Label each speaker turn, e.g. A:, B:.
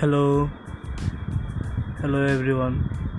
A: hello. Hello everyone.